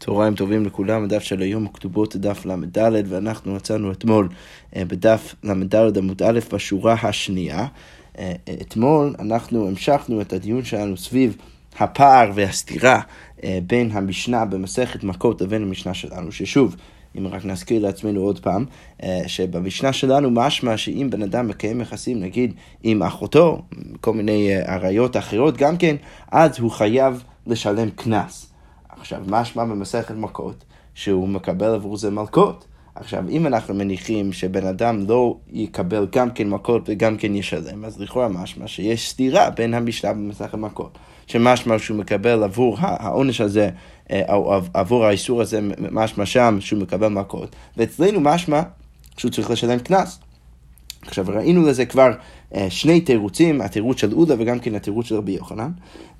צהריים טובים לכולם, הדף של היום הכתובות דף ל"ד, ואנחנו מצאנו אתמול אה, בדף ל"ד עמוד א' בשורה השנייה. אה, אתמול אנחנו המשכנו את הדיון שלנו סביב הפער והסתירה אה, בין המשנה במסכת מכות לבין המשנה שלנו, ששוב, אם רק נזכיר לעצמנו עוד פעם, שבמשנה שלנו משמע שאם בן אדם מקיים יחסים, נגיד, עם אחותו, כל מיני עריות אחרות גם כן, אז הוא חייב לשלם קנס. עכשיו, משמע במסכת מכות, שהוא מקבל עבור זה מלכות. עכשיו, אם אנחנו מניחים שבן אדם לא יקבל גם כן מכות וגם כן ישלם, אז לכאורה משמע שיש סתירה בין המשנה במסכת מכות. שמשמע שהוא מקבל עבור העונש הזה, אה, עבור האיסור הזה, משמע שם שהוא מקבל מכות, ואצלנו משמע שהוא צריך לשלם קנס. עכשיו, ראינו לזה כבר אה, שני תירוצים, התירוץ של עודה וגם כן התירוץ של רבי יוחנן,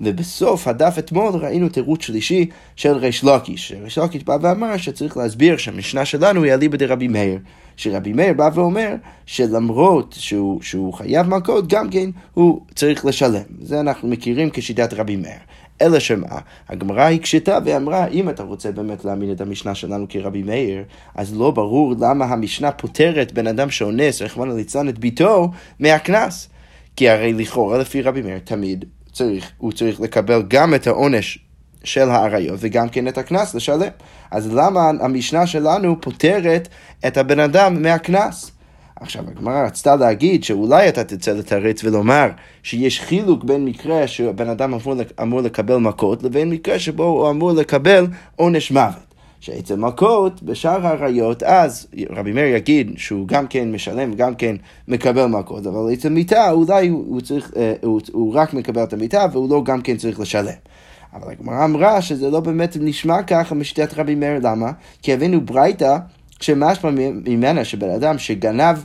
ובסוף הדף אתמול ראינו תירוץ שלישי של ריש לוקיש. ריש לוקיש בא ואמר שצריך להסביר שהמשנה שלנו היא אליבא דרבי מאיר. שרבי מאיר בא ואומר שלמרות שהוא, שהוא חייב מכות, גם כן הוא צריך לשלם. זה אנחנו מכירים כשיטת רבי מאיר. אלא שמה, הגמרא הקשתה ואמרה, אם אתה רוצה באמת להאמין את המשנה שלנו כרבי מאיר, אז לא ברור למה המשנה פוטרת בן אדם שאונס, רחמנא ליצלן, את ביתו מהקנס. כי הרי לכאורה, לפי רבי מאיר, תמיד צריך, הוא צריך לקבל גם את העונש של האריות וגם כן את הקנס לשלם. אז למה המשנה שלנו פוטרת את הבן אדם מהקנס? עכשיו, הגמרא רצתה להגיד שאולי אתה תצא לתרץ ולומר שיש חילוק בין מקרה שבן אדם אמור, אמור לקבל מכות לבין מקרה שבו הוא אמור לקבל עונש מוות. שאצל מכות, בשאר האריות, אז רבי מאיר יגיד שהוא גם כן משלם, גם כן מקבל מכות, אבל אצל מיטה אולי הוא, הוא, צריך, אה, הוא, הוא רק מקבל את המיטה והוא לא גם כן צריך לשלם. אבל הגמרא אמרה שזה לא באמת נשמע ככה משיטת רבי מאיר, למה? כי הבינו ברייתא שמשמע ממנה שבן אדם שגנב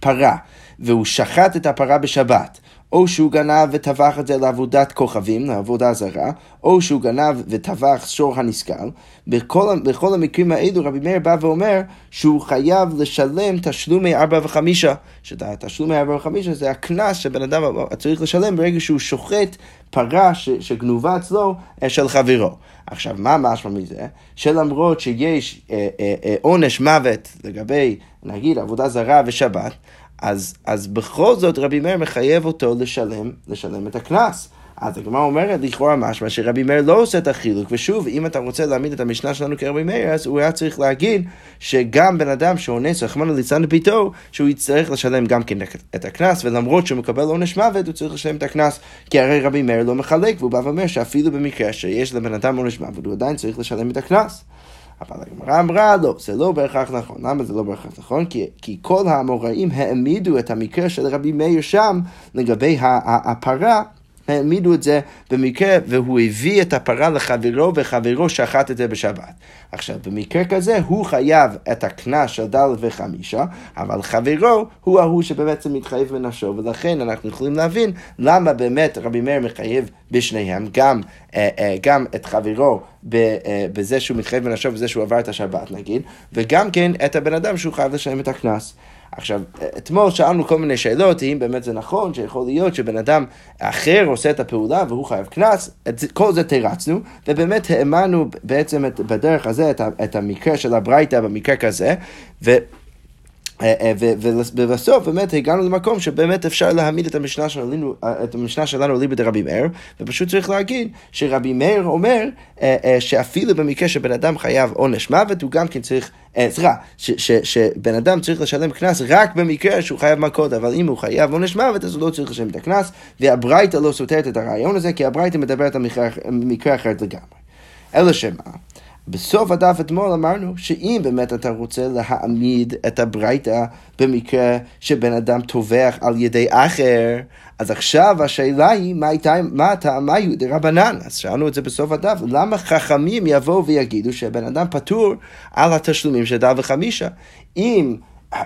פרה והוא שחט את הפרה בשבת, או שהוא גנב וטבח את זה לעבודת כוכבים, לעבודה זרה, או שהוא גנב וטבח שור הנסכל. בכל, בכל המקרים האלו רבי מאיר בא ואומר שהוא חייב לשלם תשלומי ארבע וחמישה, שתשלומי ארבע וחמישה זה הקנס שבן אדם צריך לשלם ברגע שהוא שוחט פרה ש, שגנובה אצלו אה, של חברו. עכשיו, מה משמע מזה? שלמרות שיש אה, אה, אה, עונש מוות לגבי, נגיד, עבודה זרה ושבת, אז, אז בכל זאת רבי מאיר מחייב אותו לשלם, לשלם את הקנס. אז הגמרא אומרת לכאורה משמע שרבי מאיר לא עושה את החילוק, ושוב, אם אתה רוצה להעמיד את המשנה שלנו כרבי מאיר, אז הוא היה צריך להגיד שגם בן אדם שאונס, רחמנא ליצלן לביתו, שהוא יצטרך לשלם גם כן את הקנס, ולמרות שהוא מקבל עונש מוות, הוא צריך לשלם את הקנס, כי הרי רבי מאיר לא מחלק, והוא בא ואומר שאפילו במקרה שיש לבן אדם עונש מוות, הוא עדיין צריך לשלם את הקנס. אבל הגמרא אמרה, לא, זה לא בהכרח נכון. למה זה לא בהכרח נכון? כי, כי כל האמוראים העמידו את המקרה של רבי מאיר שם לגבי הפרה. העמידו את זה במקרה והוא הביא את הפרה לחברו וחברו שחט את זה בשבת. עכשיו, במקרה כזה הוא חייב את הקנס של ד' וחמישה, אבל חברו הוא ההוא שבעצם מתחייב בנפשו, ולכן אנחנו יכולים להבין למה באמת רבי מאיר מחייב בשניהם, גם, אה, אה, גם את חברו אה, בזה שהוא מתחייב בנפשו ובזה שהוא עבר את השבת נגיד, וגם כן את הבן אדם שהוא חייב לשלם את הקנס. עכשיו, אתמול שאלנו כל מיני שאלות, האם באמת זה נכון שיכול להיות שבן אדם אחר עושה את הפעולה והוא חייב קנס, כל זה תרצנו, ובאמת האמנו בעצם את, בדרך הזה את, את המקרה של הברייתא במקרה כזה, ו... אה, אה, ובסוף באמת הגענו למקום שבאמת אפשר להעמיד את המשנה שלנו, אה, את המשנה שלנו ליבא דרבי מאיר, ופשוט צריך להגיד שרבי מאיר אומר שאפילו במקרה שבן אדם חייב עונש מוות, הוא גם כן צריך, סליחה, שבן אדם צריך לשלם קנס רק במקרה שהוא חייב מכות, אבל אם הוא חייב עונש מוות, אז הוא לא צריך לשלם את הקנס, והברייתא לא סותרת את הרעיון הזה, כי הברייתא מדברת על מקרה אחרת לגמרי. אלא שמה? בסוף הדף אתמול אמרנו שאם באמת אתה רוצה להעמיד את הברייתא במקרה שבן אדם טובח על ידי אחר, אז עכשיו השאלה היא מה, הייתה, מה הטעמה היא דרבנן. אז שאלנו את זה בסוף הדף, למה חכמים יבואו ויגידו שבן אדם פטור על התשלומים של דף וחמישה? אם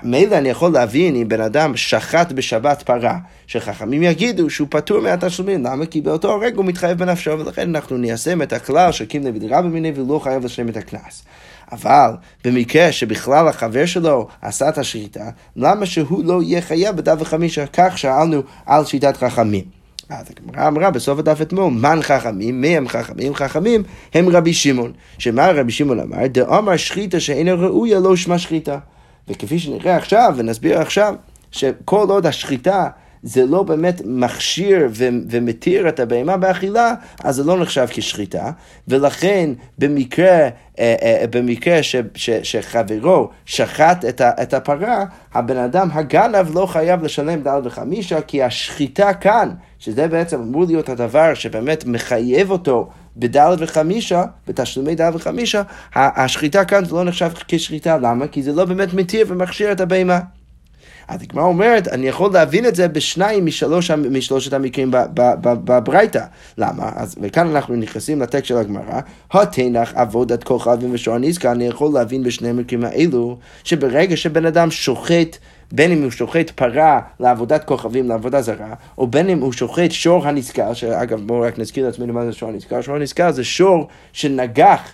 מילא אני יכול להבין אם בן אדם שחט בשבת פרה, שחכמים יגידו שהוא פטור מהתשלומים, למה? כי באותו הרגע הוא מתחייב בנפשו, ולכן אנחנו ניישם את הכלל של קים לבידירה במיני והוא לא חייב לשלם את הקנס. אבל במקרה שבכלל החבר שלו עשה את השחיטה, למה שהוא לא יהיה חייב בדף וחמישה? כך שאלנו על שיטת חכמים. אז הגמרא אמרה בסוף הדף אתמול, מן חכמים, מי הם חכמים? חכמים הם רבי שמעון. שמה רבי שמעון אמר? דאמר שחיטה שאינה ראויה לא שמה שחיטה. וכפי שנראה עכשיו, ונסביר עכשיו, שכל עוד השחיטה זה לא באמת מכשיר ו- ומתיר את הבהמה באכילה, אז זה לא נחשב כשחיטה, ולכן במקרה, אה, אה, במקרה ש- ש- שחברו שחט את, ה- את הפרה, הבן אדם הגנב לא חייב לשלם דל וחמישה, כי השחיטה כאן, שזה בעצם אמור להיות הדבר שבאמת מחייב אותו בדל וחמישה, בתשלומי דל וחמישה, השחיטה כאן זה לא נחשב כשחיטה, למה? כי זה לא באמת מתיר ומכשיר את הבהמה. אז הגמרא אומרת, אני יכול להבין את זה בשניים משלוש, משלושת המקרים בברייתא. למה? אז, וכאן אנחנו נכנסים לטקסט של הגמרא, התנח עבודת כוכבים ושור נזקה, אני יכול להבין בשני המקרים האלו, שברגע שבן אדם שוחט בין אם הוא שוחט פרה לעבודת כוכבים, לעבודה זרה, או בין אם הוא שוחט שור הנזכר, שאגב בואו רק נזכיר לעצמנו מה זה שור הנזכר, שור הנזכר זה שור שנגח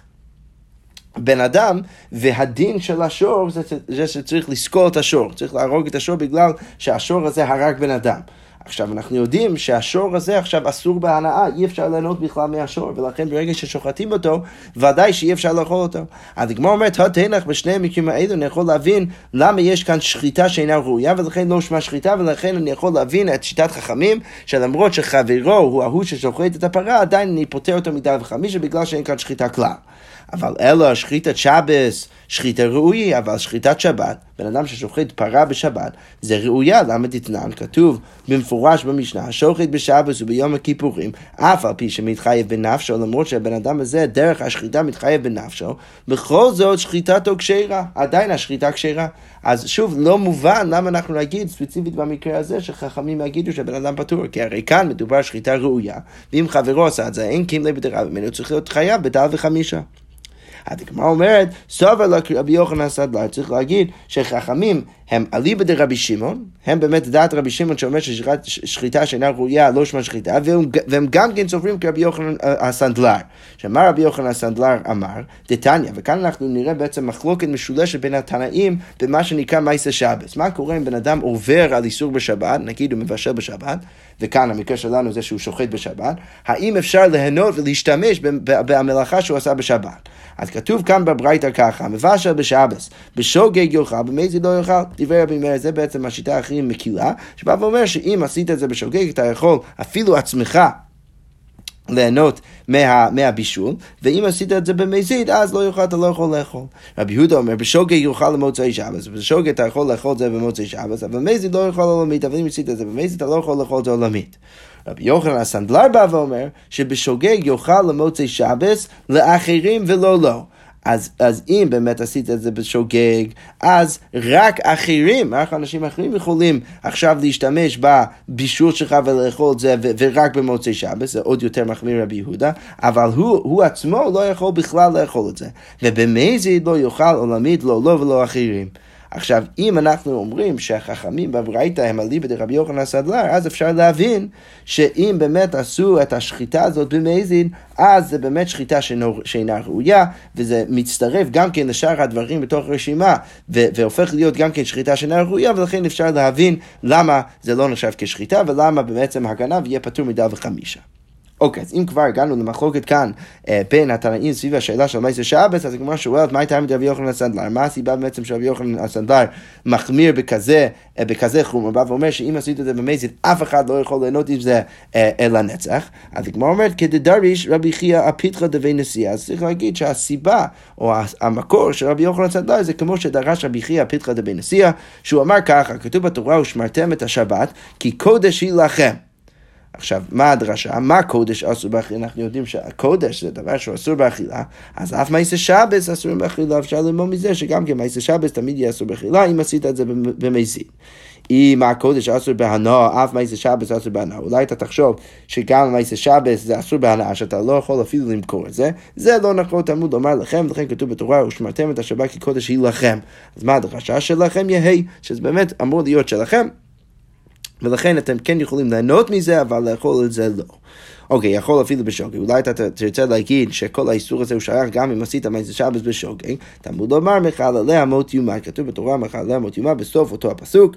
בן אדם, והדין של השור זה, זה שצריך לסקול את השור, צריך להרוג את השור בגלל שהשור הזה הרג בן אדם. עכשיו, אנחנו יודעים שהשור הזה עכשיו אסור בהנאה, אי אפשר ליהנות בכלל מהשור, ולכן ברגע ששוחטים אותו, ודאי שאי אפשר לאכול אותו. אז הגמרא אומרת, התנח בשני המקרים האלו, אני יכול להבין למה יש כאן שחיטה שאינה ראויה, ולכן לא שמה שחיטה, ולכן אני יכול להבין את שיטת חכמים, שלמרות שחברו הוא ההוא ששוחט את הפרה, עדיין אני פוטר אותו מדל וחמישה, בגלל שאין כאן שחיטה כלל. אבל אלא שחיטת שבס, שחיטה ראויה, אבל שחיטת שבת, בן אדם ששוחט פרה בשבת, זה ראויה, למה תתנן? כתוב במפורש במשנה, שוחט בשבס וביום הכיפורים, אף על פי שמתחייב בנפשו, למרות שהבן אדם הזה, דרך השחיטה מתחייב בנפשו, בכל זאת שחיטתו כשרה, עדיין השחיטה כשרה. אז שוב, לא מובן למה אנחנו נגיד ספציפית במקרה הזה שחכמים יגידו שהבן אדם פטור, כי הרי כאן מדובר שחיטה ראויה, ואם חברו עשה את זה, אין קימלי בדרה ממנו, צריך להיות חייב בדל וחמישה. הדגמרא אומרת, סובר לרבי יוחנן הסדלר, צריך להגיד שחכמים הם אליבא דרבי שמעון, הם באמת דעת רבי שמעון שאומר ששחיטה שאינה ראויה לא שמה שחיטה, והם גם כן סופרים כרבי יוחנן אה, הסנדלר. שמה רבי יוחנן הסנדלר אמר? דתניא, וכאן אנחנו נראה בעצם מחלוקת משולשת בין התנאים במה שנקרא מייסה שבס. מה קורה אם בן אדם עובר על איסור בשבת, נגיד הוא מבשל בשבת, וכאן המקרה שלנו זה שהוא שוחט בשבת, האם אפשר ליהנות ולהשתמש במלאכה שהוא עשה בשבת? אז כתוב כאן בברייתא ככה, מבשל בשבס, בשוגג יאכל, במזיד לא יאכל. דברי רבי מאיר, זה בעצם השיטה הכי מקילה, שבא ואומר שאם עשית את זה בשוגג, אתה יכול אפילו עצמך ליהנות מה, מהבישול, ואם עשית את זה במזיד, אז לא יאכל, אתה לא יכול לאכול. רבי יהודה אומר, בשוגג יאכל למוצאי שבס, בשוגג אתה יכול לאכול את זה במוצאי שבס, אבל במזיד לא יאכל עולמית, אבל אם עשית את זה במזיד, אתה לא יכול לאכול את זה עולמית. רבי יוחנן הסנדלר בא ואומר, שבשוגג יאכל למוצאי שבס לאחרים ולא לו. אז, אז אם באמת עשית את זה בשוגג, אז רק אחרים, רק אנשים אחרים יכולים עכשיו להשתמש בבישול שלך ולאכול את זה, ו- ורק במוצאי שבת, זה עוד יותר מחמיר רבי יהודה, אבל הוא, הוא עצמו לא יכול בכלל לאכול את זה. ובמזיד לא יאכל עולמית, לא לו לא ולא אחרים. עכשיו, אם אנחנו אומרים שהחכמים בברייתא הם אליבא דרבי יוחנן הסדלר, אז אפשר להבין שאם באמת עשו את השחיטה הזאת במזין, אז זה באמת שחיטה שאינה ראויה, וזה מצטרף גם כן לשאר הדברים בתוך רשימה, והופך להיות גם כן שחיטה שאינה ראויה, ולכן אפשר להבין למה זה לא נחשב כשחיטה, ולמה בעצם הגנב יהיה פטור מדל וחמישה. אוקיי, אז אם כבר הגענו למחלוקת כאן אה, בין התנאים סביב השאלה של מייסר שבס, אז הגמרא שואלת, מה הייתה רבי יוחנן הסנדלר? מה הסיבה בעצם שרבי יוחנן הסנדלר מחמיר בכזה, אה, בכזה חומר? בא ואומר שאם עשית את זה במזיד, אף אחד לא יכול ליהנות עם זה אה, אל הנצח. אז הגמרא אומרת, כדדריש רבי חייא הפיתחא דבי נשיאה. אז צריך להגיד שהסיבה, או המקור של רבי יוחנן הסנדלר, זה כמו שדרש רבי חייא הפיתחא דבי נשיאה, שהוא אמר ככה, כתוב בתורה, ושמרתם את השבת, כי קודש היא לכם. עכשיו, מה הדרשה? מה קודש אסור באכילה? אנחנו יודעים שהקודש זה דבר שהוא אסור באכילה, אז אף מעשה שבס אסור באכילה, אפשר ללמוד מזה שגם כן מעשה שבס תמיד יהיה אסור באכילה, אם עשית את זה במזיד. אם הקודש אסור בהנאה, אף מעשה שבס אסור בהנאה. אולי אתה תחשוב שגם מעשה שבס זה אסור בהנאה, שאתה לא יכול אפילו למכור את זה. זה לא נכון, תלמוד לומר לכם, לכן כתוב בתורה, ושמרתם את השבת כי קודש היא לכם. אז מה הדרשה שלכם יהי, שזה באמת אמור להיות שלכם. ולכן אתם כן יכולים ליהנות מזה, אבל לאכול את זה לא. אוקיי, יכול אפילו בשוגג. אולי אתה תרצה להגיד שכל האיסור הזה הוא שייך גם אם עשית מעשה שבס בשוגג. תלמוד לומר מחללי המות יומה, כתוב בתורה מחללי המות יומה בסוף אותו הפסוק.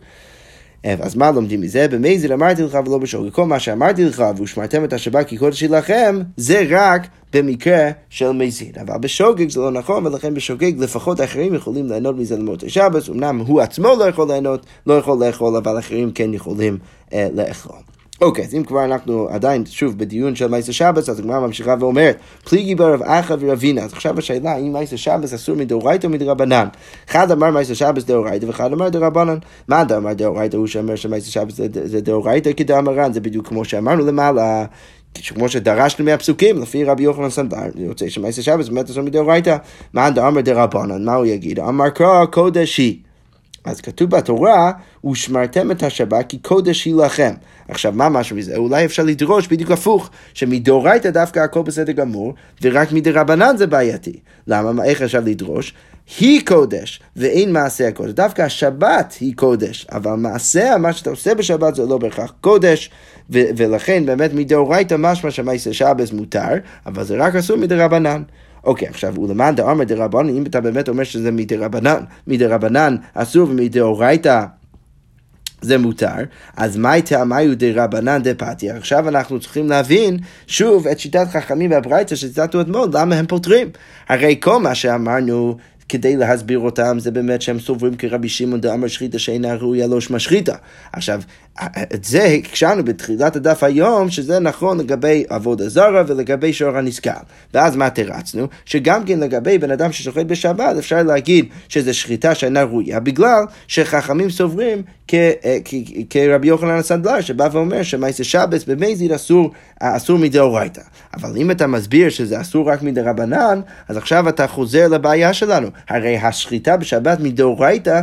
אז מה לומדים מזה? במזיד אמרתי לך ולא בשוגג. כל מה שאמרתי לך ושמרתם את השבת כי קודש היא לכם, זה רק במקרה של מזיד. אבל בשוגג זה לא נכון, ולכן בשוגג לפחות האחרים יכולים ליהנות מזה למוצאי שבת. אמנם הוא עצמו לא יכול ליהנות, לא יכול לאכול, אבל אחרים כן יכולים אה, לאכול. אוקיי, אז אם כבר אנחנו עדיין, שוב, בדיון של מייסר שבס, אז הגמרא ממשיכה ואומרת, פליגי ברב אחא ורבינה. אז עכשיו השאלה, האם מייסר שבס אסור מדאורייתא או מדרבנן? אחד אמר מייסר שבס דאורייתא ואחד אמר דרבנן. מה אתה אמר דאורייתא? הוא שאומר שמייסר שבס זה דאורייתא כדאמרן, זה בדיוק כמו שאמרנו למעלה. כמו שדרשנו מהפסוקים, לפי רבי יוחנן סנדלר, אני רוצה שמייסר שבס באמת אסור מדאורייתא. מה דאמר דרבנן? מה הוא יגיד? אמר קרא קודש היא. אז כתוב בתורה, ושמרתם את השבת כי קודש היא לכם. עכשיו, מה משהו מזה? אולי אפשר לדרוש בדיוק הפוך, שמדאורייתא דווקא הכל בסדר גמור, ורק מדרבנן זה בעייתי. למה? איך אפשר לדרוש? היא קודש, ואין מעשה הקודש. דווקא השבת היא קודש, אבל מעשה, מה שאתה עושה בשבת זה לא בהכרח קודש, ו- ולכן באמת מדאורייתא משמע שמעשה שבס מותר, אבל זה רק אסור מדרבנן. אוקיי, עכשיו, ולמען דאמר דרבנן, אם אתה באמת אומר שזה מדרבנן, מדרבנן אסור ומדאורייתא זה מותר, אז מאי טעמיו דרבנן דפתיה? עכשיו אנחנו צריכים להבין שוב את שיטת חכמים והברייתא שציטטנו אתמול, למה הם פותרים. הרי כל מה שאמרנו כדי להסביר אותם זה באמת שהם סוברים כרבי שמעון דאמר שחיטה שאינה ראויה לא שמה שחיטה. עכשיו, את זה הקשרנו בתחילת הדף היום, שזה נכון לגבי עבודה זרה ולגבי שור הנזכר. ואז מה תרצנו? שגם כן לגבי בן אדם ששוחט בשבת, אפשר להגיד שזה שחיטה שאינה ראויה, בגלל שחכמים סוברים אה, כרבי יוחנן הסנדלר, שבא ואומר שמעשה שבס במזיד אסור, אסור מדאורייתא. אבל אם אתה מסביר שזה אסור רק מדרבנן, אז עכשיו אתה חוזר לבעיה שלנו. הרי השחיטה בשבת מדאורייתא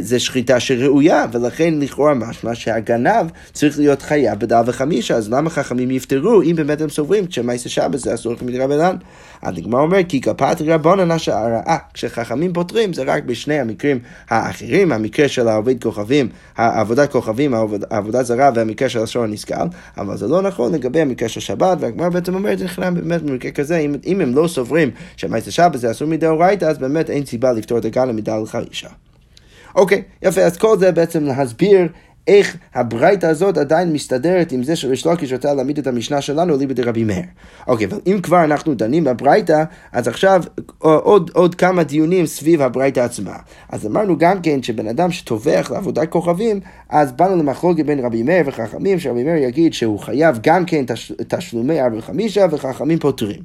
זה שחיטה שראויה, ולכן לכאורה משמע שהגנב צריך להיות חייב בדל וחמישה, אז למה חכמים יפטרו אם באמת הם סוברים כשמייסה שבת זה אסור מדרבנן? הדגמר אומר כי כפת רבונן השערה, כשחכמים פותרים זה רק בשני המקרים האחרים, המקרה של העובד כוכבים, העבודת כוכבים, העבודה זרה והמקרה של השור הנשכל, אבל זה לא נכון לגבי המקרה של שבת, והגמר בעצם אומרת, נכנע באמת במקרה כזה, אם, אם הם לא סוברים שמייסה שבת זה אסור מדאורייתא, אז באמת אין סיבה לפתור את הגן מדל חמישה. אוקיי, יפה, אז כל זה בעצם להסביר איך הברייתא הזאת עדיין מסתדרת עם זה שריש לקיש רצה להעמיד את המשנה שלנו ליבא דרבי מאיר. אוקיי, אבל אם כבר אנחנו דנים בברייתא, אז עכשיו עוד, עוד כמה דיונים סביב הברייתא עצמה. אז אמרנו גם כן שבן אדם שטובח לעבודת כוכבים, אז באנו למחלוקת בין רבי מאיר וחכמים, שרבי מאיר יגיד שהוא חייב גם כן תש, תשלומי ארבע וחמישה, וחכמים פותרים.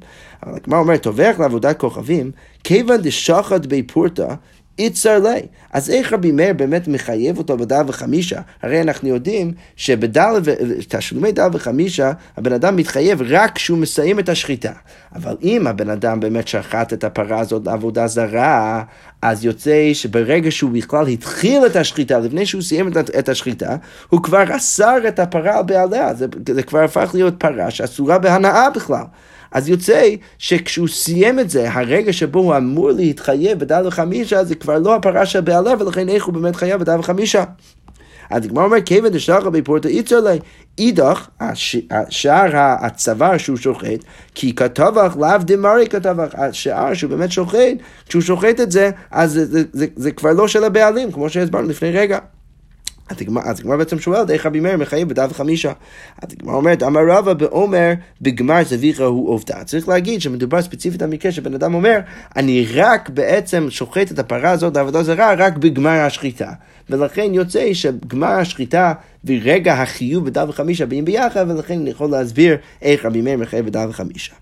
אבל כמו אומר, טובח לעבודת כוכבים, כיוון דשחט בי פורתא, איצר לי. אז איך רבי מאיר באמת מחייב אותו בדל וחמישה? הרי אנחנו יודעים שבדל, תשלומי דל וחמישה, הבן אדם מתחייב רק כשהוא מסיים את השחיטה. אבל אם הבן אדם באמת שחט את הפרה הזאת לעבודה זרה, אז יוצא שברגע שהוא בכלל התחיל את השחיטה, לפני שהוא סיים את השחיטה, הוא כבר אסר את הפרה על בעליה. זה, זה כבר הפך להיות פרה שאסורה בהנאה בכלל. אז יוצא שכשהוא סיים את זה, הרגע שבו הוא אמור להתחייב בדל וחמישה, זה כבר לא הפרה של בעלה, ולכן איך הוא באמת חייב בדל וחמישה. אז הגמרא אומר, כיוון דשלחה בפורטה איצר לי, אידך, השער הצוואר שהוא שוחט, כי כתבך לאו דמרי כתבך, השער שהוא באמת שוחט, כשהוא שוחט את זה, אז זה, זה, זה, זה כבר לא של הבעלים, כמו שהסברנו לפני רגע. אז הגמרא בעצם שואלת איך רבי מאיר מחייב בדף חמישה. אז הגמרא אומרת, אמר רבא באומר בגמר זביחה הוא עובדה. צריך להגיד שמדובר ספציפית על מקרה שבן אדם אומר, אני רק בעצם שוחט את הפרה הזאת לעבודה זרה רק בגמר השחיטה. ולכן יוצא שגמר השחיטה ורגע החיוב בדף חמישה באים ביחד, ולכן אני יכול להסביר איך רבי מאיר מחייב בדף חמישה.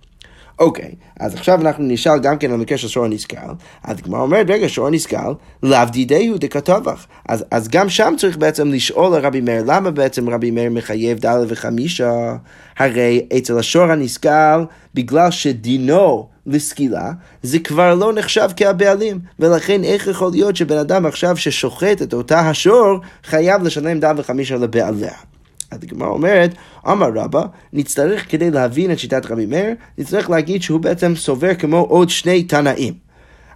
אוקיי, אז עכשיו אנחנו נשאל גם כן על מקרה של שור הנזכר. אז הגמרא אומרת, רגע, שור הנזכר, לאו דידהו דכתבך. אז, אז גם שם צריך בעצם לשאול לרבי מאיר, למה בעצם רבי מאיר מחייב ד' וחמישה? הרי אצל השור הנזכר, בגלל שדינו לסקילה, זה כבר לא נחשב כהבעלים, ולכן איך יכול להיות שבן אדם עכשיו ששוחט את אותה השור, חייב לשלם ד' וחמישה לבעליה? הגמרא אומרת, אמר רבא, נצטרך כדי להבין את שיטת רבי מאיר, נצטרך להגיד שהוא בעצם סובר כמו עוד שני תנאים.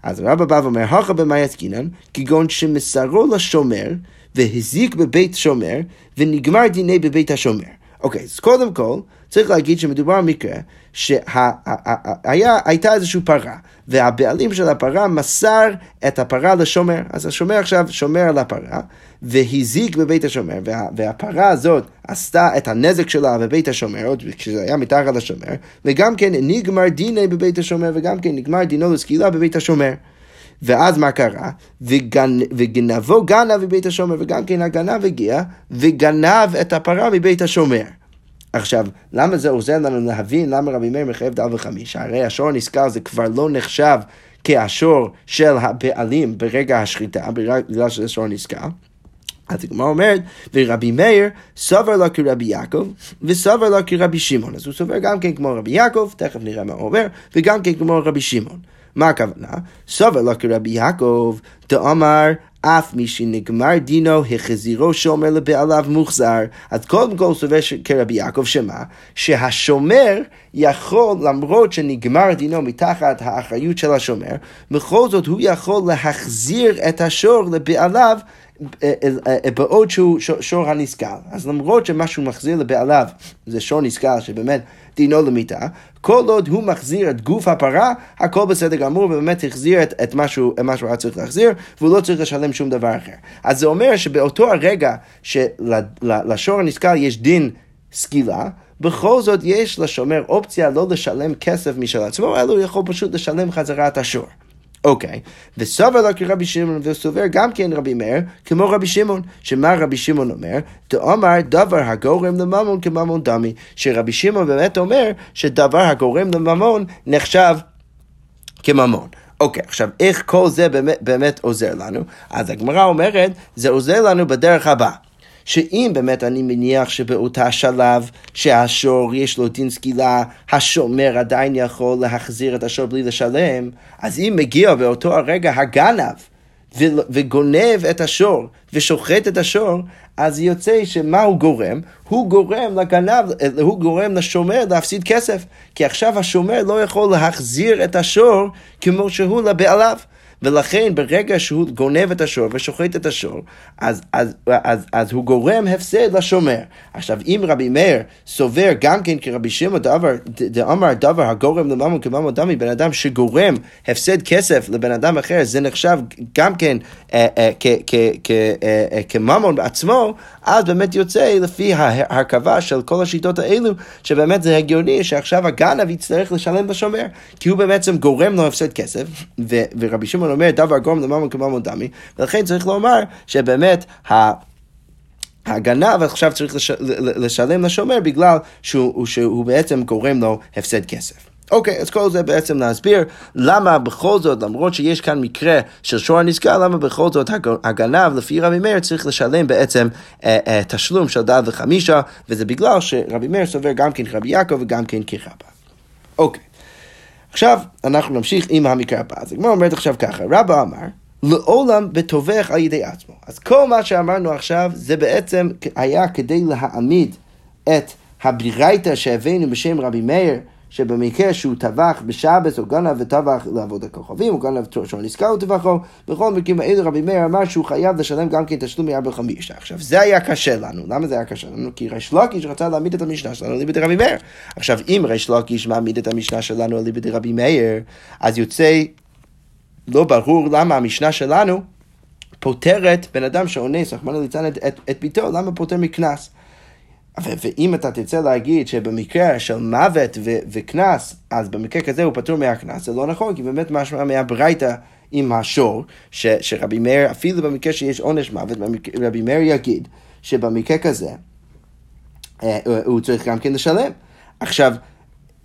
אז רבא בא ואומר, הכה במאי עסקינן, כגון שמסרו לשומר, והזיק בבית שומר, ונגמר דיני בבית השומר. אוקיי, אז קודם כל, צריך להגיד שמדובר במקרה שהייתה איזושהי פרה, והבעלים של הפרה מסר את הפרה לשומר. אז השומר עכשיו שומר על הפרה, והזיק בבית השומר, וה, והפרה הזאת עשתה את הנזק שלה בבית השומר, עוד כשזה היה מתחת לשומר, וגם כן נגמר דיני בבית השומר, וגם כן נגמר דינו לסקילה בבית השומר. ואז מה קרה? וגנ... וגנבו גנב מבית השומר, וגם כן הגנב הגיע, וגנב את הפרה מבית השומר. עכשיו, למה זה עוזר לנו להבין למה רבי מאיר מחייב דל וחמישה? הרי השור הנזכר זה כבר לא נחשב כאשור של הבעלים ברגע השחיטה, בגלל שזה שור נזכר. אז הגמרא אומרת, ורבי מאיר סובר לו כרבי יעקב, וסובר לו כרבי שמעון. אז הוא סובר גם כן כמו רבי יעקב, תכף נראה מה הוא אומר, וגם כן כמו רבי שמעון. מה הכוונה? סובר לו כרבי יעקב, דאמר אף מי שנגמר דינו, החזירו שומר לבעליו מוחזר. אז קודם כל סובר כרבי יעקב שמה? שהשומר יכול, למרות שנגמר דינו מתחת האחריות של השומר, בכל זאת הוא יכול להחזיר את השור לבעליו בעוד שהוא שור הנסכל. אז למרות שמה שהוא מחזיר לבעליו זה שור נסכל שבאמת דינו למיתה, כל עוד הוא מחזיר את גוף הפרה, הכל בסדר גמור, ובאמת החזיר את, את מה שהוא היה צריך להחזיר, והוא לא צריך לשלם שום דבר אחר. אז זה אומר שבאותו הרגע שלשור הנסכל יש דין סקילה, בכל זאת יש לשומר אופציה לא לשלם כסף משל עצמו, אלא הוא יכול פשוט לשלם חזרה את השור. אוקיי, וסובר לו כרבי שמעון, וסובר גם כן רבי מאיר, כמו רבי שמעון, שמה רבי שמעון אומר? דאמר דבר הגורם לממון כממון דמי, שרבי שמעון באמת אומר שדבר הגורם לממון נחשב כממון. אוקיי, okay, עכשיו איך כל זה באמת, באמת עוזר לנו? אז הגמרא אומרת, זה עוזר לנו בדרך הבאה. שאם באמת אני מניח שבאותה שלב שהשור יש לו דין סקילה, השומר עדיין יכול להחזיר את השור בלי לשלם, אז אם מגיע באותו הרגע הגנב וגונב את השור ושוחט את השור, אז יוצא שמה הוא גורם? הוא גורם לגנב, הוא גורם לשומר להפסיד כסף. כי עכשיו השומר לא יכול להחזיר את השור כמו שהוא לבעליו. ולכן ברגע שהוא גונב את השור ושוחט את השור, אז, אז, אז, אז, אז הוא גורם הפסד לשומר. עכשיו, אם רבי מאיר סובר גם כן כרבי שמעון דאמר, דבר הגורם לממון כממון דמי, בן אדם שגורם הפסד כסף לבן אדם אחר, זה נחשב גם כן אה, אה, אה, כממון בעצמו, אז באמת יוצא לפי ההרכבה של כל השיטות האלו, שבאמת זה הגיוני שעכשיו הגנב יצטרך לשלם לשומר, כי הוא בעצם גורם לו הפסד כסף, ורבי שמעון אומר דבר גורם לממון כממון דמי, ולכן צריך לומר שבאמת ה... הגנב עכשיו צריך לש... לשלם לשומר בגלל שהוא, שהוא בעצם גורם לו הפסד כסף. אוקיי, אז כל זה בעצם להסביר למה בכל זאת, למרות שיש כאן מקרה של שור הנזכר, למה בכל זאת הגנב, לפי רבי מאיר, צריך לשלם בעצם אה, אה, תשלום של דל וחמישה, וזה בגלל שרבי מאיר סובר גם כן כרבי יעקב וגם כן כרבא. אוקיי. עכשיו אנחנו נמשיך עם המקרה הבא. אז הגמרא אומרת עכשיו ככה, רבא אמר, לעולם בטובח על ידי עצמו. אז כל מה שאמרנו עכשיו זה בעצם היה כדי להעמיד את הברייתא שהבאנו בשם רבי מאיר, שבמקרה שהוא טבח בשבס או גנב וטבח לעבוד הכוכבים, או גנב שור נזכר וטבחו, בכל מקרים האלה רבי מאיר אמר שהוא חייב לשלם גם כן תשלום מארבע חמישה. עכשיו, זה היה קשה לנו. למה זה היה קשה לנו? כי ריש לוקיש רצה להעמיד את המשנה שלנו על ליבד רבי מאיר. עכשיו, אם ריש לוקיש מעמיד את המשנה שלנו על ליבד רבי מאיר, אז יוצא לא ברור למה המשנה שלנו פותרת בן אדם שאונס, רחמנא ליצלן, את, את, את ביתו, למה פוטר מקנס? ואם אתה תרצה להגיד שבמקרה של מוות וקנס, אז במקרה כזה הוא פטור מהקנס, זה לא נכון, כי באמת משמע מהברייתא עם השור, ש, שרבי מאיר, אפילו במקרה שיש עונש מוות, רבי מאיר יגיד שבמקרה כזה אה, הוא צריך גם כן לשלם. עכשיו,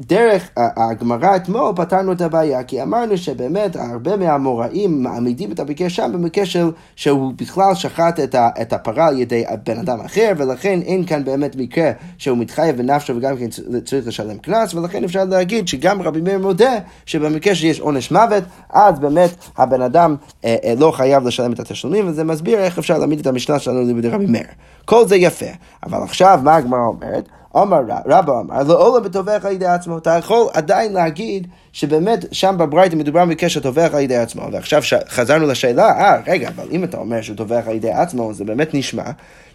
דרך הגמרא אתמול פתרנו את הבעיה, כי אמרנו שבאמת הרבה מהאמוראים מעמידים את המקרה שם במקרה של שהוא בכלל שחט את, ה, את הפרה על ידי בן אדם אחר, ולכן אין כאן באמת מקרה שהוא מתחייב בנפשו וגם כן צריך לשלם קנס, ולכן אפשר להגיד שגם רבי מאיר מודה שבמקרה שיש עונש מוות, אז באמת הבן אדם אה, אה, לא חייב לשלם את התשלומים, וזה מסביר איך אפשר להעמיד את המשנה שלנו לבידי רבי מאיר. כל זה יפה, אבל עכשיו מה הגמרא אומרת? אמר רבא אמר, לעולה בטובח על ידי עצמו. אתה יכול עדיין להגיד שבאמת שם בברייתא מדובר בקשר טובח על ידי עצמו. ועכשיו. חזרנו לשאלה, אה, רגע, אבל אם אתה אומר שהוא טובח על ידי עצמו, זה באמת נשמע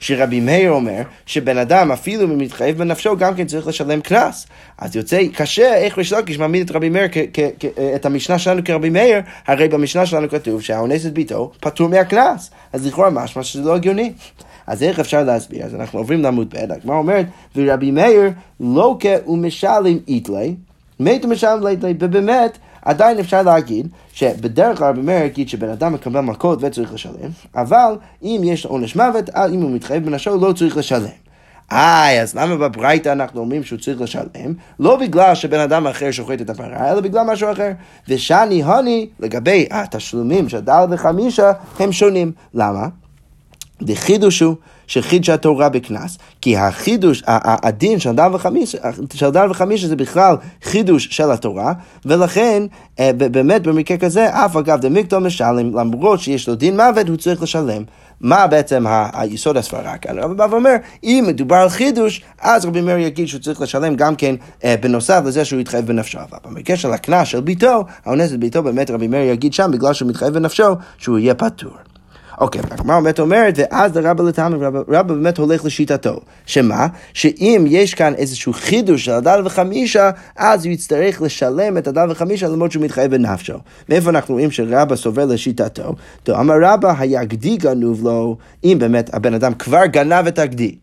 שרבי מאיר אומר שבן אדם אפילו אם מתחייב בנפשו גם כן צריך לשלם קנס. אז יוצא קשה איך ריש לקיש מעמיד את רבי מאיר, את המשנה שלנו כרבי מאיר, הרי במשנה שלנו כתוב שהאונס את ביתו פטור מהקנס. אז לכאורה משמע שזה לא הגיוני. אז איך אפשר להסביר? אז אנחנו עוברים לעמוד ב', הגמרא אומרת, ורבי מאיר לוקה ומשלם איתלי, מת ומשלם ליתלי, ובאמת, עדיין אפשר להגיד שבדרך כלל רבי מאיר יגיד שבן אדם מקבל מכות וצריך לשלם, אבל אם יש עונש מוות, אם הוא מתחייב בנפשו, לא צריך לשלם. איי, אז למה בברייתא אנחנו אומרים שהוא צריך לשלם? לא בגלל שבן אדם אחר שוחט את הפרה, אלא בגלל משהו אחר. ושאני הוני, לגבי התשלומים של דל וחמישה, הם שונים. למה? דחידוש הוא שחידשה תורה בקנס, כי החידוש, הדין של דל וחמישה, של דל וחמישה זה בכלל חידוש של התורה, ולכן אה, באמת במקרה כזה, אף אגב דמיקטו משלם, למרות שיש לו דין מוות, הוא צריך לשלם. מה בעצם היסוד הסברה כאן? רבי בא ואומר, אם מדובר על חידוש, אז רבי מאיר יגיד שהוא צריך לשלם גם כן אה, בנוסף לזה שהוא יתחייב בנפשו. אבל במקרה של הקנס של ביתו, האונס את ביתו, באמת רבי מאיר יגיד שם, בגלל שהוא מתחייב בנפשו, שהוא יהיה פטור. אוקיי, הגמרא באמת אומרת, ואז לרבא לתמי, רבא באמת הולך לשיטתו. שמה? שאם יש כאן איזשהו חידוש של הדל וחמישה, אז הוא יצטרך לשלם את הדל וחמישה למרות שהוא מתחייב בנפשו. מאיפה אנחנו רואים שרבא סובר לשיטתו? טוב, אמר רבא, היה גדי גנוב לו, אם באמת הבן אדם כבר גנב את הגדי.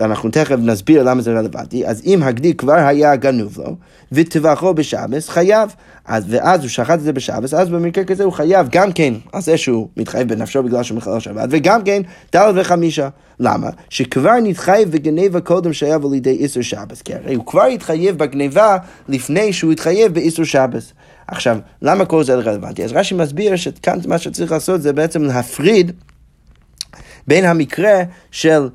ואנחנו תכף נסביר למה זה רלוונטי, אז אם הגדי כבר היה גנוב לו, וטבחו בשבס, חייב. אז, ואז הוא שחט את זה בשבס, אז במקרה כזה הוא חייב גם כן על זה שהוא מתחייב בנפשו בגלל שהוא מחלל שבת, וגם כן דלת וחמישה. למה? שכבר נתחייב בגניבה קודם שהיה על ידי איסור שבס, כי הרי הוא כבר התחייב בגניבה לפני שהוא התחייב באיסור שבס. עכשיו, למה כל זה רלוונטי? אז רש"י מסביר שכאן מה שצריך לעשות זה בעצם להפריד בין המקרה של,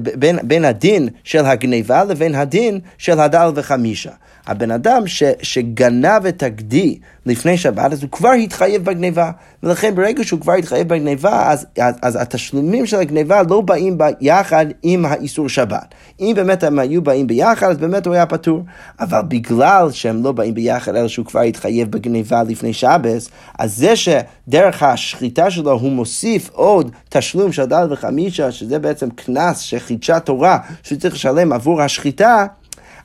בין, בין הדין של הגניבה לבין הדין של הדל וחמישה. הבן אדם ש, שגנב את הגדי לפני שבת, אז הוא כבר התחייב בגניבה. ולכן ברגע שהוא כבר התחייב בגניבה, אז, אז, אז התשלומים של הגניבה לא באים ביחד עם האיסור שבת. אם באמת הם היו באים ביחד, אז באמת הוא היה פטור. אבל בגלל שהם לא באים ביחד, אלא שהוא כבר התחייב בגניבה לפני שבס, אז זה שדרך השחיטה שלו הוא מוסיף עוד תשלום של דל וחמישה, שזה בעצם קנס שחידשה תורה, שהוא צריך לשלם עבור השחיטה,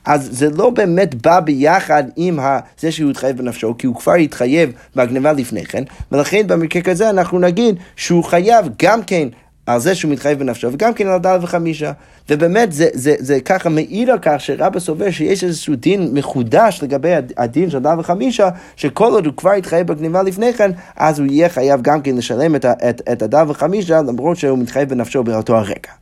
אז זה לא באמת בא ביחד עם זה שהוא התחייב בנפשו, כי הוא כבר התחייב בהגנבה לפני כן, ולכן במקרה כזה אנחנו נגיד שהוא חייב גם כן על זה שהוא מתחייב בנפשו, וגם כן על דל וחמישה. ובאמת זה, זה, זה ככה מעיד על כך שרבא סובר שיש איזשהו דין מחודש לגבי הדין של דל וחמישה, שכל עוד הוא כבר התחייב בגניבה לפני כן, אז הוא יהיה חייב גם כן לשלם את, את, את הדל וחמישה, למרות שהוא מתחייב בנפשו באותו הרגע.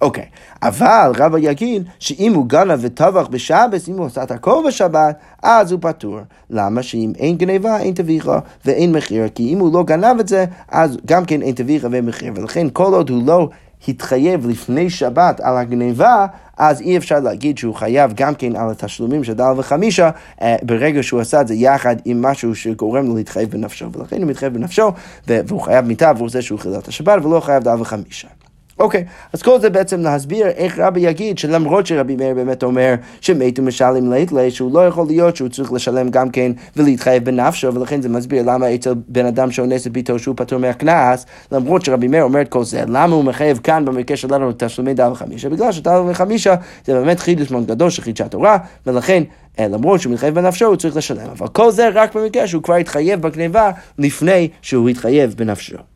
אוקיי. אבל רבא יגיד שאם הוא גנב וטבח בשבת, אם הוא עשה את הכל בשבת, אז הוא פטור. למה? שאם אין גניבה, אין טביחה ואין מחיר, כי אם הוא לא גנב את זה, אז גם כן אין טביחה ואין מחיר, ולכן כל עוד הוא לא התחייב לפני שבת על הגניבה, אז אי אפשר להגיד שהוא חייב גם כן על התשלומים של דל וחמישה, אה, ברגע שהוא עשה את זה יחד עם משהו שגורם לו להתחייב בנפשו. ולכן הוא מתחייב בנפשו, והוא חייב מיטה עבור זה שהוא חילל את השבת, ולא חייב דל וחמישה. אוקיי, okay, אז כל זה בעצם להסביר איך רבי יגיד שלמרות שרבי מאיר באמת אומר שמתו משלם לית שהוא לא יכול להיות שהוא צריך לשלם גם כן ולהתחייב בנפשו, ולכן זה מסביר למה אצל בן אדם שאונס את ביתו שהוא פטור מהקנס, למרות שרבי מאיר אומר את כל זה, למה הוא מחייב כאן במקרה שלנו תשלומי דל וחמישה? בגלל שדל וחמישה זה באמת חידוש מאוד גדול של חידשת תורה, ולכן אה, למרות שהוא מתחייב בנפשו הוא צריך לשלם, אבל כל זה רק במקרה שהוא כבר התחייב בגניבה לפני שהוא התחייב בנפשו.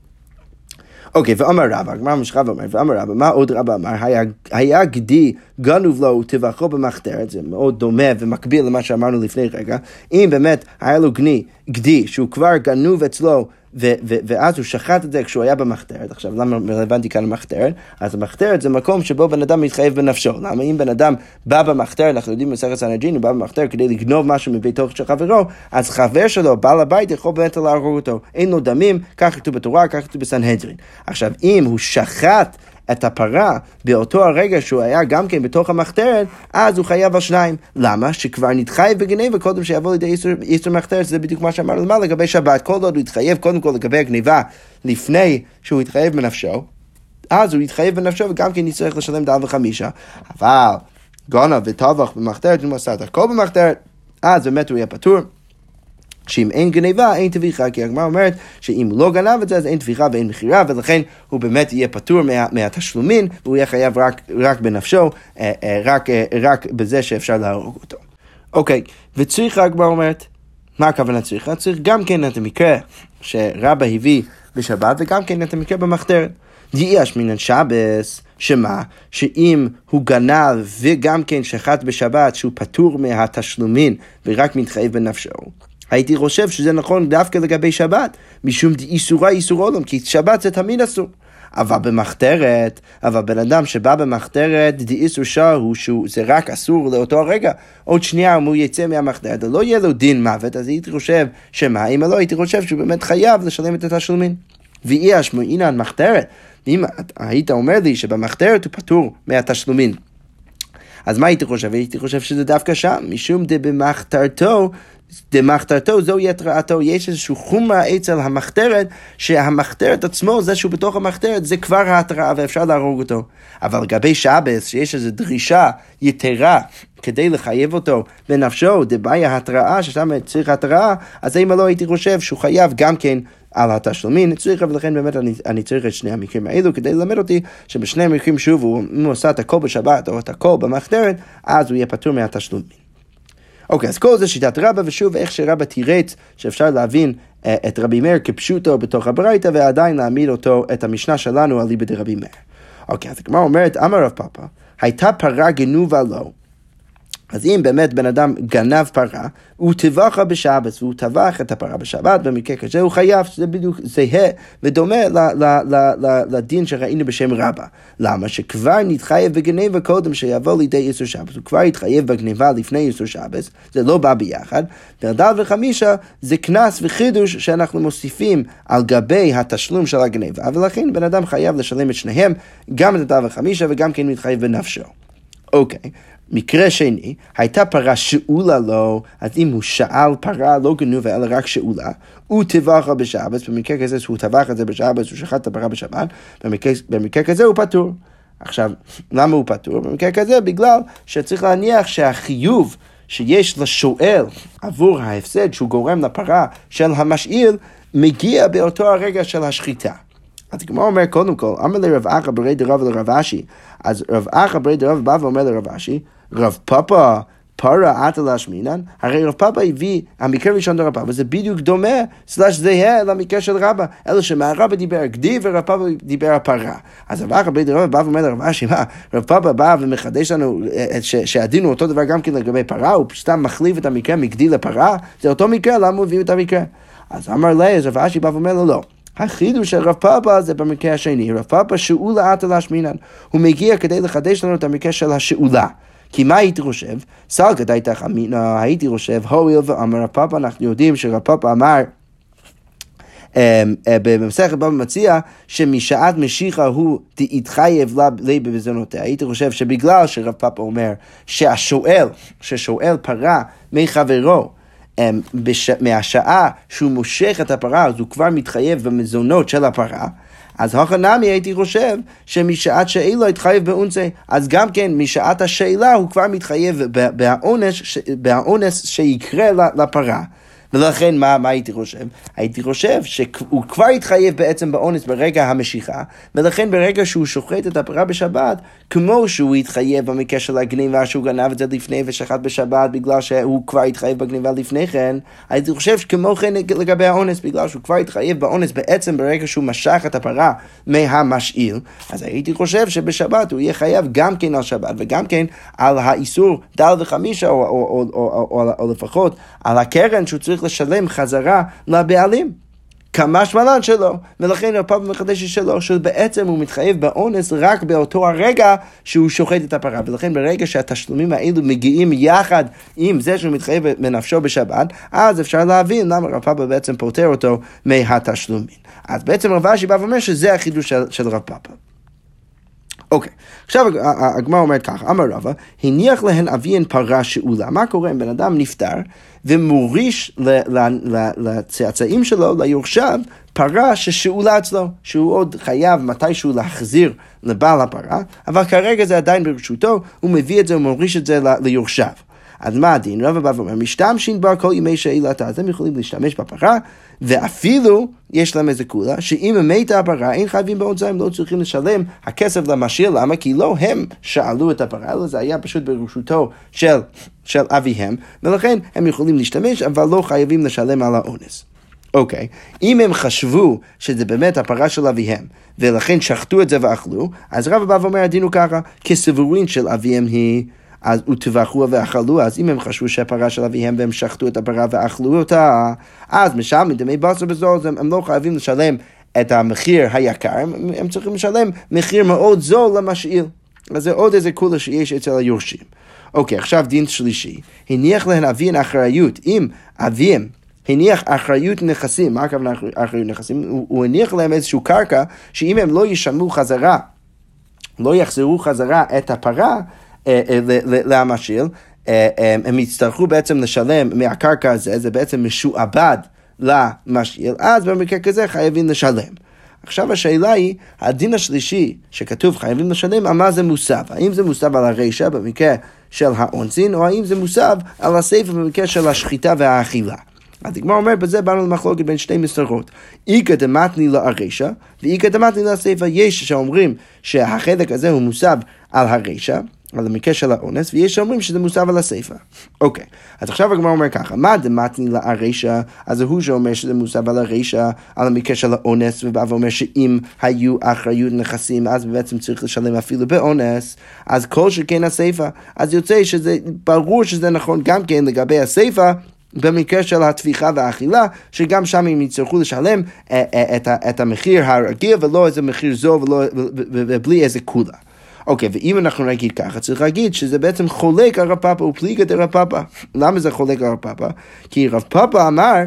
אוקיי, ואמר רבא, הגמרא משכב אומר, ואמר רבא, מה עוד רבא אמר? היה, היה גדי גנוב לו טבחו במחתרת, זה מאוד דומה ומקביל למה שאמרנו לפני רגע, אם באמת היה לו גני, גדי שהוא כבר גנוב אצלו ו- ו- ואז הוא שחט את זה כשהוא היה במחתרת. עכשיו, למה רלוונטי כאן המחתרת? אז המחתרת זה מקום שבו בן אדם מתחייב בנפשו. למה אם בן אדם בא במחתרת, אנחנו יודעים במסכת סנהג'ין, הוא בא במחתרת כדי לגנוב משהו מביתו של חברו, אז חבר שלו, בעל הבית, יכול באמת להרוג אותו. אין לו דמים, כך כתוב בתורה, כך כתוב בסנהדרין. עכשיו, אם הוא שחט את הפרה באותו הרגע שהוא היה גם כן בתוך המחתרת, אז הוא חייב על שניים. למה? שכבר נתחייב בגניבה קודם שיבוא לידי איסור, מחתרת, זה בדיוק מה שאמרנו למעלה לגבי שבת. כל עוד הוא התחייב קודם כל לגבי הגניבה לפני שהוא התחייב בנפשו, אז הוא יתחייב בנפשו וגם כן יצטרך לשלם דל וחמישה. אבל גנב וטבח במחתרת ומסר את הכל במחתרת, אז באמת הוא יהיה פטור. שאם אין גניבה, אין טביחה, כי הגמרא אומרת שאם לא גנב את זה, אז אין טביחה ואין מכירה, ולכן הוא באמת יהיה פטור מה, מהתשלומין, והוא יהיה חייב רק, רק בנפשו, אה, אה, רק, אה, רק בזה שאפשר להרוג אותו. אוקיי, וצריכה הגמרא אומרת, מה הכוונה צריכה? צריך גם כן את המקרה שרבא הביא בשבת, וגם כן את המקרה במחתרת. דיאש מן שבס, שמה? שאם הוא גנב וגם כן שחט בשבת, שהוא פטור מהתשלומין ורק מתחייב בנפשו. הייתי חושב שזה נכון דווקא לגבי שבת, משום איסורה איסור עולם, כי שבת זה תמיד אסור. אבל במחתרת, אבל בן אדם שבא במחתרת, דאיסור שעה הוא שזה רק אסור לאותו הרגע. עוד שנייה אם הוא יצא מהמחתרת, לא יהיה לו דין מוות, אז הייתי חושב שמה, אם לא הייתי חושב שהוא באמת חייב לשלם את התשלומים. ואי אשמעינן מחתרת, אם היית אומר לי שבמחתרת הוא פטור מהתשלומים. אז מה הייתי חושב? הייתי חושב שזה דווקא שם, משום דבמחתרתו דמחתרתו זוהי התרעתו, יש איזושהי חומרה אצל המחתרת, שהמחתרת עצמו, זה שהוא בתוך המחתרת, זה כבר ההתרעה ואפשר להרוג אותו. אבל לגבי שבס, שיש איזו דרישה יתרה כדי לחייב אותו בנפשו, דבעיה התרעה, ששם צריך התרעה, אז אם לא הייתי חושב שהוא חייב גם כן על התשלומים, צריך, ולכן באמת אני, אני צריך את שני המקרים האלו כדי ללמד אותי שבשני המקרים שוב, אם הוא עשה את הכל בשבת או את הכל במחתרת, אז הוא יהיה פטור מהתשלומים. אוקיי, אז כל זה שיטת רבא, ושוב, איך שרבא תירץ שאפשר להבין אה, את רבי מאיר כפשוטו בתוך הברייתא, ועדיין להעמיד אותו, את המשנה שלנו, על ליבא דרבי מאיר. אוקיי, אז הגמרא אומרת, אמר רב פאפא, הייתה פרה גנובה לו. אז אם באמת בן אדם גנב פרה, הוא טבחה בשבת, והוא טבח את הפרה בשבת, במקרה כזה הוא חייב, שזה בדיוק זהה ודומה ל, ל, ל, ל, לדין שראינו בשם רבא. למה? שכבר נתחייב בגניבה קודם שיבוא לידי איסור שבת, הוא כבר התחייב בגניבה לפני איסור שבת, זה לא בא ביחד. דרדל וחמישה זה קנס וחידוש שאנחנו מוסיפים על גבי התשלום של הגניבה, ולכן בן אדם חייב לשלם את שניהם, גם את הדל וחמישה וגם כן מתחייב בנפשו. אוקיי, okay. מקרה שני, הייתה פרה שאולה לו, אז אם הוא שאל פרה לא גנובה אלא רק שאולה, הוא טבחה בשבת, במקרה כזה שהוא טבח את זה בשבת, הוא שחט את הפרה בשבת, במקרה, במקרה כזה הוא פטור. עכשיו, למה הוא פטור? במקרה כזה בגלל שצריך להניח שהחיוב שיש לשואל עבור ההפסד שהוא גורם לפרה של המשאיל, מגיע באותו הרגע של השחיטה. אז הגמרא אומר קודם כל, אמר לרב אחא ברי דרב לרב אשי, אז רב אחא ברי דרב בא ואומר לרב אשי, רב פאפא פרה עטה להשמינן, הרי רב פאפא הביא, המקרה הראשון לרב פאפא זה בדיוק דומה, סלש זהה למקרה של רבא, אלא שמהרבא דיבר גדי ורב פאפא דיבר הפרה. אז רב אחא בית בא ואומר לרב אשי, מה, רב פאפא בא ומחדש לנו אה, שהדין הוא אותו דבר גם כן לגבי פרה, הוא סתם מחליף את המקרה מגדי לפרה, זה אותו מקרה, למה הוא הביא את המקרה? אז אמר לי, אז רב אשי בא ואומר לו, לא. החידוש של רב פאפה זה במקרה השני, רב פאפה שאולה עטה להשמינן. הוא מגיע כדי לחדש לנו את המקרה של השאולה. כי מה הייתי חושב? סלקת הייתה חמינה, הייתי חושב, הואיל ואמר רב פאפה, אנחנו יודעים שרב פאפה אמר אמ, אה, במסכת בבא מציע שמשעת משיחה הוא התחייב לה בבזונותיה. הייתי חושב שבגלל שרב פאפה אומר שהשואל, ששואל פרה מחברו, אמ. מהשעה שהוא מושך את הפרה, אז הוא כבר מתחייב במזונות של הפרה. אז הכנמי הייתי חושב שמשעת שאלה התחייב באונסי, אז גם כן משעת השאלה הוא כבר מתחייב באונס שיקרה לפרה. ולכן מה, מה הייתי חושב? הייתי חושב שהוא כבר התחייב בעצם באונס ברגע המשיכה, ולכן ברגע שהוא שוחט את הפרה בשבת, כמו שהוא התחייב במקרה של הגניבה שהוא גנב את זה לפני ושחט בשבת בגלל שהוא כבר התחייב בגניבה לפני כן, הייתי חושב שכמו כן לגבי האונס, בגלל שהוא כבר התחייב באונס בעצם ברגע שהוא משך את הפרה מהמשאיל, אז הייתי חושב שבשבת הוא יהיה חייב גם כן על שבת וגם כן על האיסור דל וחמישה, או, או, או, או, או, או, או לפחות על הקרן שהוא צריך לשלם חזרה לבעלים. כמה שמלן שלו, ולכן הפאב מחדש שלו, שבעצם הוא מתחייב באונס רק באותו הרגע שהוא שוחט את הפרה, ולכן ברגע שהתשלומים האלו מגיעים יחד עם זה שהוא מתחייב בנפשו בשבת, אז אפשר להבין למה רב פאפה בעצם פוטר אותו מהתשלומים. אז בעצם רב אשי בא ואומר שזה החידוש של, של רב פאפה. אוקיי, עכשיו הגמרא אומרת ככה, אמר רבא, הניח להן אביהן פרה שאולה. מה קורה אם בן אדם נפטר ומוריש לצאצאים שלו, ליורשיו, פרה ששאולה אצלו, שהוא עוד חייב מתישהו להחזיר לבעל הפרה, אבל כרגע זה עדיין ברשותו, הוא מביא את זה ומוריש את זה ליורשיו. אז מה הדין? רבא בא ואומר, משתמשין בה כל ימי שאלתה, אז הם יכולים להשתמש בפרה, ואפילו יש להם איזה קולה, שאם מתה הפרה, אין חייבים בהוצאה, הם לא צריכים לשלם הכסף למשאיר, למה? כי לא הם שאלו את הפרה, אלא זה היה פשוט ברשותו של, של אביהם, ולכן הם יכולים להשתמש, אבל לא חייבים לשלם על האונס. אוקיי, okay. אם הם חשבו שזה באמת הפרה של אביהם, ולכן שחטו את זה ואכלו, אז רב בא ואומר, הדין הוא ככה, כסבורין של אביהם היא... אז וטבחו ואכלו, אז אם הם חשבו שהפרה של אביהם והם שחטו את הפרה ואכלו אותה, אז משלמים דמי בשר בזול, הם, הם לא חייבים לשלם את המחיר היקר, הם, הם צריכים לשלם מחיר מאוד זול למשאיל. אז זה עוד איזה קולה שיש אצל היורשים. אוקיי, עכשיו דין שלישי. הניח להן אביהן אחריות. אם אביהם הניח אחריות נכסים, מה הכוונה אחריות נכסים? הוא, הוא הניח להם איזושהי קרקע, שאם הם לא ישלמו חזרה, לא יחזרו חזרה את הפרה, אה, אה, למשאיל, אה, הם יצטרכו בעצם לשלם מהקרקע הזה, זה בעצם משועבד למשאיל, אז במקרה כזה חייבים לשלם. עכשיו השאלה היא, הדין השלישי שכתוב חייבים לשלם, על מה זה מוסב? האם זה מוסב על הרישא במקרה של האונסין, או האם זה מוסב על הסייפה במקרה של השחיטה והאכילה? אז הגמר אומר, בזה באנו למחלוקת בין שתי מסתרות. איכא דמתני לרישא, ואיכא דמתני לסייפה. יש שאומרים שהחלק הזה הוא מוסב על הרישא, על המקרה של האונס, ויש שאומרים שזה מוסב על הסיפא. אוקיי, אז עכשיו הגמרא אומר ככה, מה דמתני לרישא, אז הוא שאומר שזה מוסב על הרישא, על המקרה של האונס, ובא ואומר שאם היו אחריות נכסים, אז בעצם צריך לשלם אפילו באונס, אז כל שכן הסיפא, אז יוצא שזה, ברור שזה נכון גם כן לגבי הסיפא. במקרה של הטביחה והאכילה, שגם שם הם יצטרכו לשלם אה, אה, את המחיר הרגיל ולא איזה מחיר זול ובלי איזה קולה. אוקיי, ואם אנחנו נגיד ככה, צריך להגיד שזה בעצם חולק על רב פאפא ופליגה דרב פאפא. למה זה חולק על רב פאפא? כי רב פאפא אמר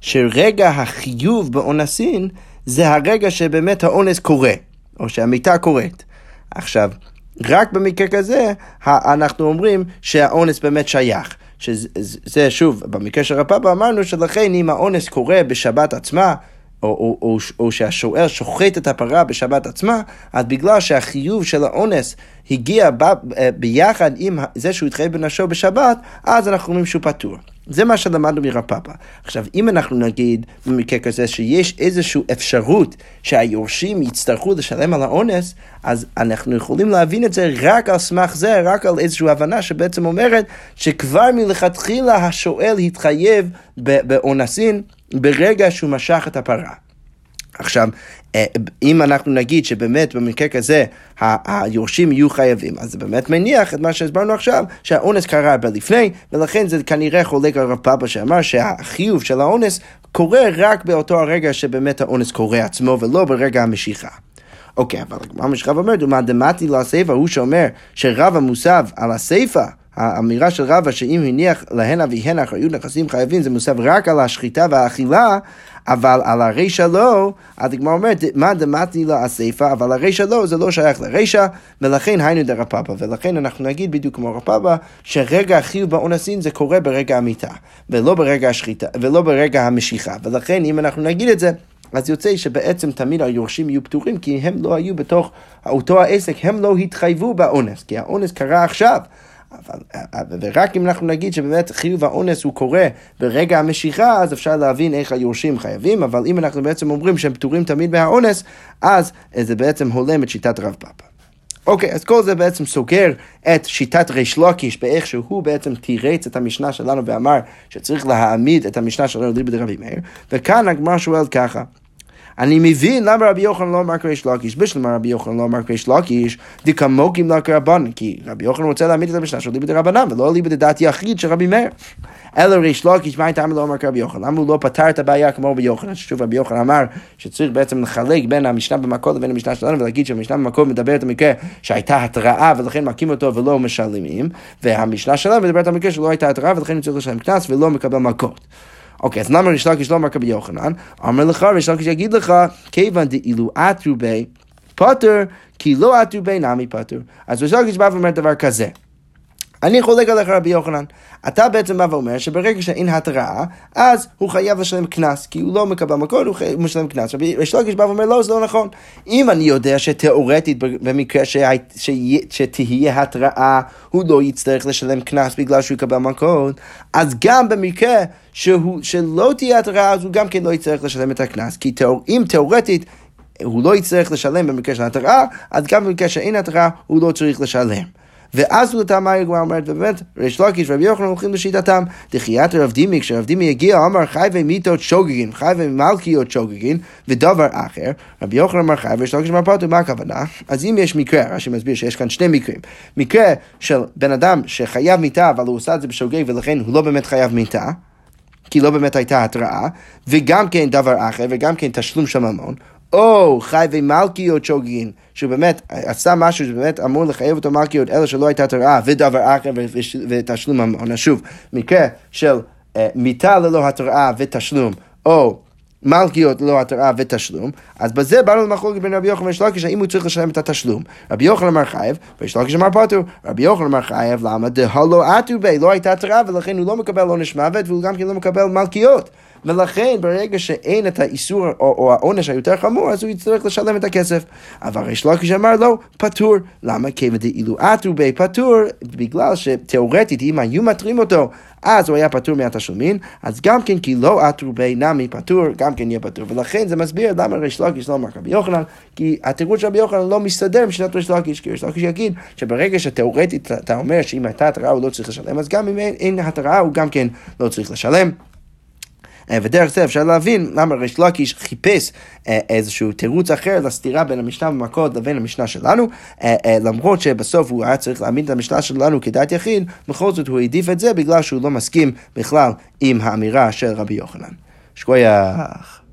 שרגע החיוב באונסין זה הרגע שבאמת האונס קורה, או שהמיטה קורית. עכשיו, רק במקרה כזה אנחנו אומרים שהאונס באמת שייך. שזה שוב, במקרה של רב פאפא אמרנו שלכן אם האונס קורה בשבת עצמה, או, או, או, או שהשוער שוחט את הפרה בשבת עצמה, אז בגלל שהחיוב של האונס הגיע ב, אה, ביחד עם זה שהוא התחייב בנשו בשבת, אז אנחנו אומרים שהוא פטור. זה מה שלמדנו מרפאפה. עכשיו, אם אנחנו נגיד במקרה כזה שיש איזושהי אפשרות שהיורשים יצטרכו לשלם על האונס, אז אנחנו יכולים להבין את זה רק על סמך זה, רק על איזושהי הבנה שבעצם אומרת שכבר מלכתחילה השואל התחייב באונסין ברגע שהוא משך את הפרה. עכשיו, אה, אם אנחנו נגיד שבאמת במקרה כזה היורשים יהיו חייבים, אז זה באמת מניח את מה שהסברנו עכשיו, שהאונס קרה הרבה לפני, ולכן זה כנראה חולק על רב פאפה שאמר שהחיוב של האונס קורה רק באותו הרגע שבאמת האונס קורה עצמו, ולא ברגע המשיכה. אוקיי, אבל מה שרב אומר, דומא דמתי לסיפא, הוא שאומר שרב המוסב על הסיפא, האמירה של רבא שאם הניח להן אביהן אחריות נכסים חייבים זה מוסב רק על השחיטה והאכילה, אבל על הרישא לא, אז הגמרא אומרת, מה דמתי לה הסיפא, אבל הרישא לא, זה לא שייך לרישא, ולכן היינו דרפאפא, ולכן אנחנו נגיד בדיוק כמו רפאפא, שרגע החיוב באונסין זה קורה ברגע המיטה, ולא ברגע השחיטה, ולא ברגע המשיכה, ולכן אם אנחנו נגיד את זה, אז יוצא שבעצם תמיד היורשים יהיו פטורים, כי הם לא היו בתוך אותו העסק, הם לא התחייבו באונס, כי האונס קרה עכשיו. אבל, ורק אם אנחנו נגיד שבאמת חיוב האונס הוא קורה ברגע המשיכה, אז אפשר להבין איך היורשים חייבים, אבל אם אנחנו בעצם אומרים שהם פטורים תמיד מהאונס, אז זה בעצם הולם את שיטת רב פאפה. אוקיי, אז כל זה בעצם סוגר את שיטת ריש לוקיש באיך שהוא בעצם תירץ את המשנה שלנו ואמר שצריך להעמיד את המשנה שלנו ליבד רבי מאיר, וכאן הגמר שואל ככה. אני מבין למה רבי יוחנן לא אמר קריש לקיש, בשביל מה רבי יוחנן לא אמר קריש לקיש, דקמוקים לה כרבנן, כי רבי יוחנן רוצה להעמיד את המשנה של ליבד רבנן, ולא ליבד דעת יחיד של רבי מאיר. אלא ריש לקיש, מה הייתה לא אמר כרבי יוחנן? למה הוא לא פתר את הבעיה כמו רבי יוחנן? ששוב רבי יוחנן אמר שצריך בעצם לחלק בין המשנה במקור לבין המשנה שלנו, ולהגיד שהמשנה במקור מדברת על מקרה שהייתה התראה ולכן מכים אותו ולא משלמים, והמשנה שלנו מדברת על מקרה שלא הייתה התראה ולכן צריך לשלם קנס ולא מקבל מכות. אוקיי, אז למה ריש לקיש לא אמר כבי יוחנן? אמר לך, ריש לקיש יגיד לך, כיוון דאילו אטרו בי פטר, כי לא עטו בין עמי פטר. אז ריש לקיש בא ואומר דבר כזה. אני חולק עליך רבי יוחנן. אתה בעצם בא ואומר שברגע שאין התראה, אז הוא חייב לשלם קנס, כי הוא לא מקבל מכות, הוא משלם קנס. רבי לקיש בא ואומר, לא, זה לא נכון. אם אני יודע שתאורטית, במקרה שתהיה התראה, הוא לא יצטרך לשלם קנס בגלל שהוא יקבל מכות, אז גם במקרה שהוא, שלא תהיה התראה, אז הוא גם כן לא יצטרך לשלם את הקנס. כי תאור, אם תאורטית... הוא לא יצטרך לשלם במקרה של התראה, אז גם במקרה שאין התראה, הוא לא צריך לשלם. ואז הוא לטעם מה הגמרא אומרת, ובאמת, ריש לקיש ורבי יוחנן הולכים לשיטתם, דחיית רב דימי, כשרב דימי הגיע, אמר חי ומיתות שוגגין, חי ומלכיות שוגגין, ודבר אחר, רבי יוחנן אמר חי וריש לקיש אמר פרטו, מה הכוונה? אז אם יש מקרה, רש"י מסביר שיש כאן שני מקרים, מקרה של בן אדם שחייב מיתה, אבל הוא עושה את זה בשוגג, ולכן הוא לא באמת חייב מיתה, כי לא באמת הייתה התראה, וגם כן דבר אחר, וגם כן תשלום של ממון, או חייבי מלכיות שוגגין, שהוא באמת עשה משהו שבאמת אמור לחייב אותו מלכיות, אלא שלא הייתה תראה, ודבר אחר ותשלום ממון. שוב, מקרה של אה, מיתה ללא התראה ותשלום, או מלכיות ללא התראה ותשלום, אז בזה באנו למחלוקת בין רבי יוחנן ויש לקיש, האם הוא צריך לשלם את התשלום. רבי יוחנן אמר חייב, ויש לקיש אמר פטור. רבי יוחנן אמר חייב, למה? דהלו עטו בי, לא הייתה התראה, ולכן הוא לא מקבל עונש מוות, והוא גם כן לא מקבל מלכיות. ולכן ברגע שאין את האיסור או, או העונש היותר חמור, אז הוא יצטרך לשלם את הכסף. אבל ריש לקיש אמר לו, פטור. למה? כיוון דאילו עטו בי פטור, בגלל שתאורטית, אם היו מתרים אותו, אז הוא היה פטור מהתשלומין, אז גם כן כי לא עטרו בי נמי פטור, גם כן יהיה פטור. ולכן זה מסביר למה ריש לקיש לא אמר רבי יוחנן, כי התירוץ של רבי יוחנן לא מסתדר עם שיטת ריש לקיש, כי ריש לקיש יגיד שברגע שתאורטית אתה אומר שאם הייתה התראה הוא לא צריך לשלם, אז גם אם אין התראה הוא גם כן לא צריך לשלם. אה, ודרך זה אפשר להבין למה ריש לקיש חיפש אה, איזשהו תירוץ אחר לסתירה בין המשנה במכות לבין המשנה שלנו, אה, למרות שבסוף הוא היה צריך להעמיד את המשנה שלנו כדעת יחיד, בכל זאת הוא העדיף את זה בגלל שהוא לא מסכים בכלל עם האמירה של רבי יוחנן. שכוייח.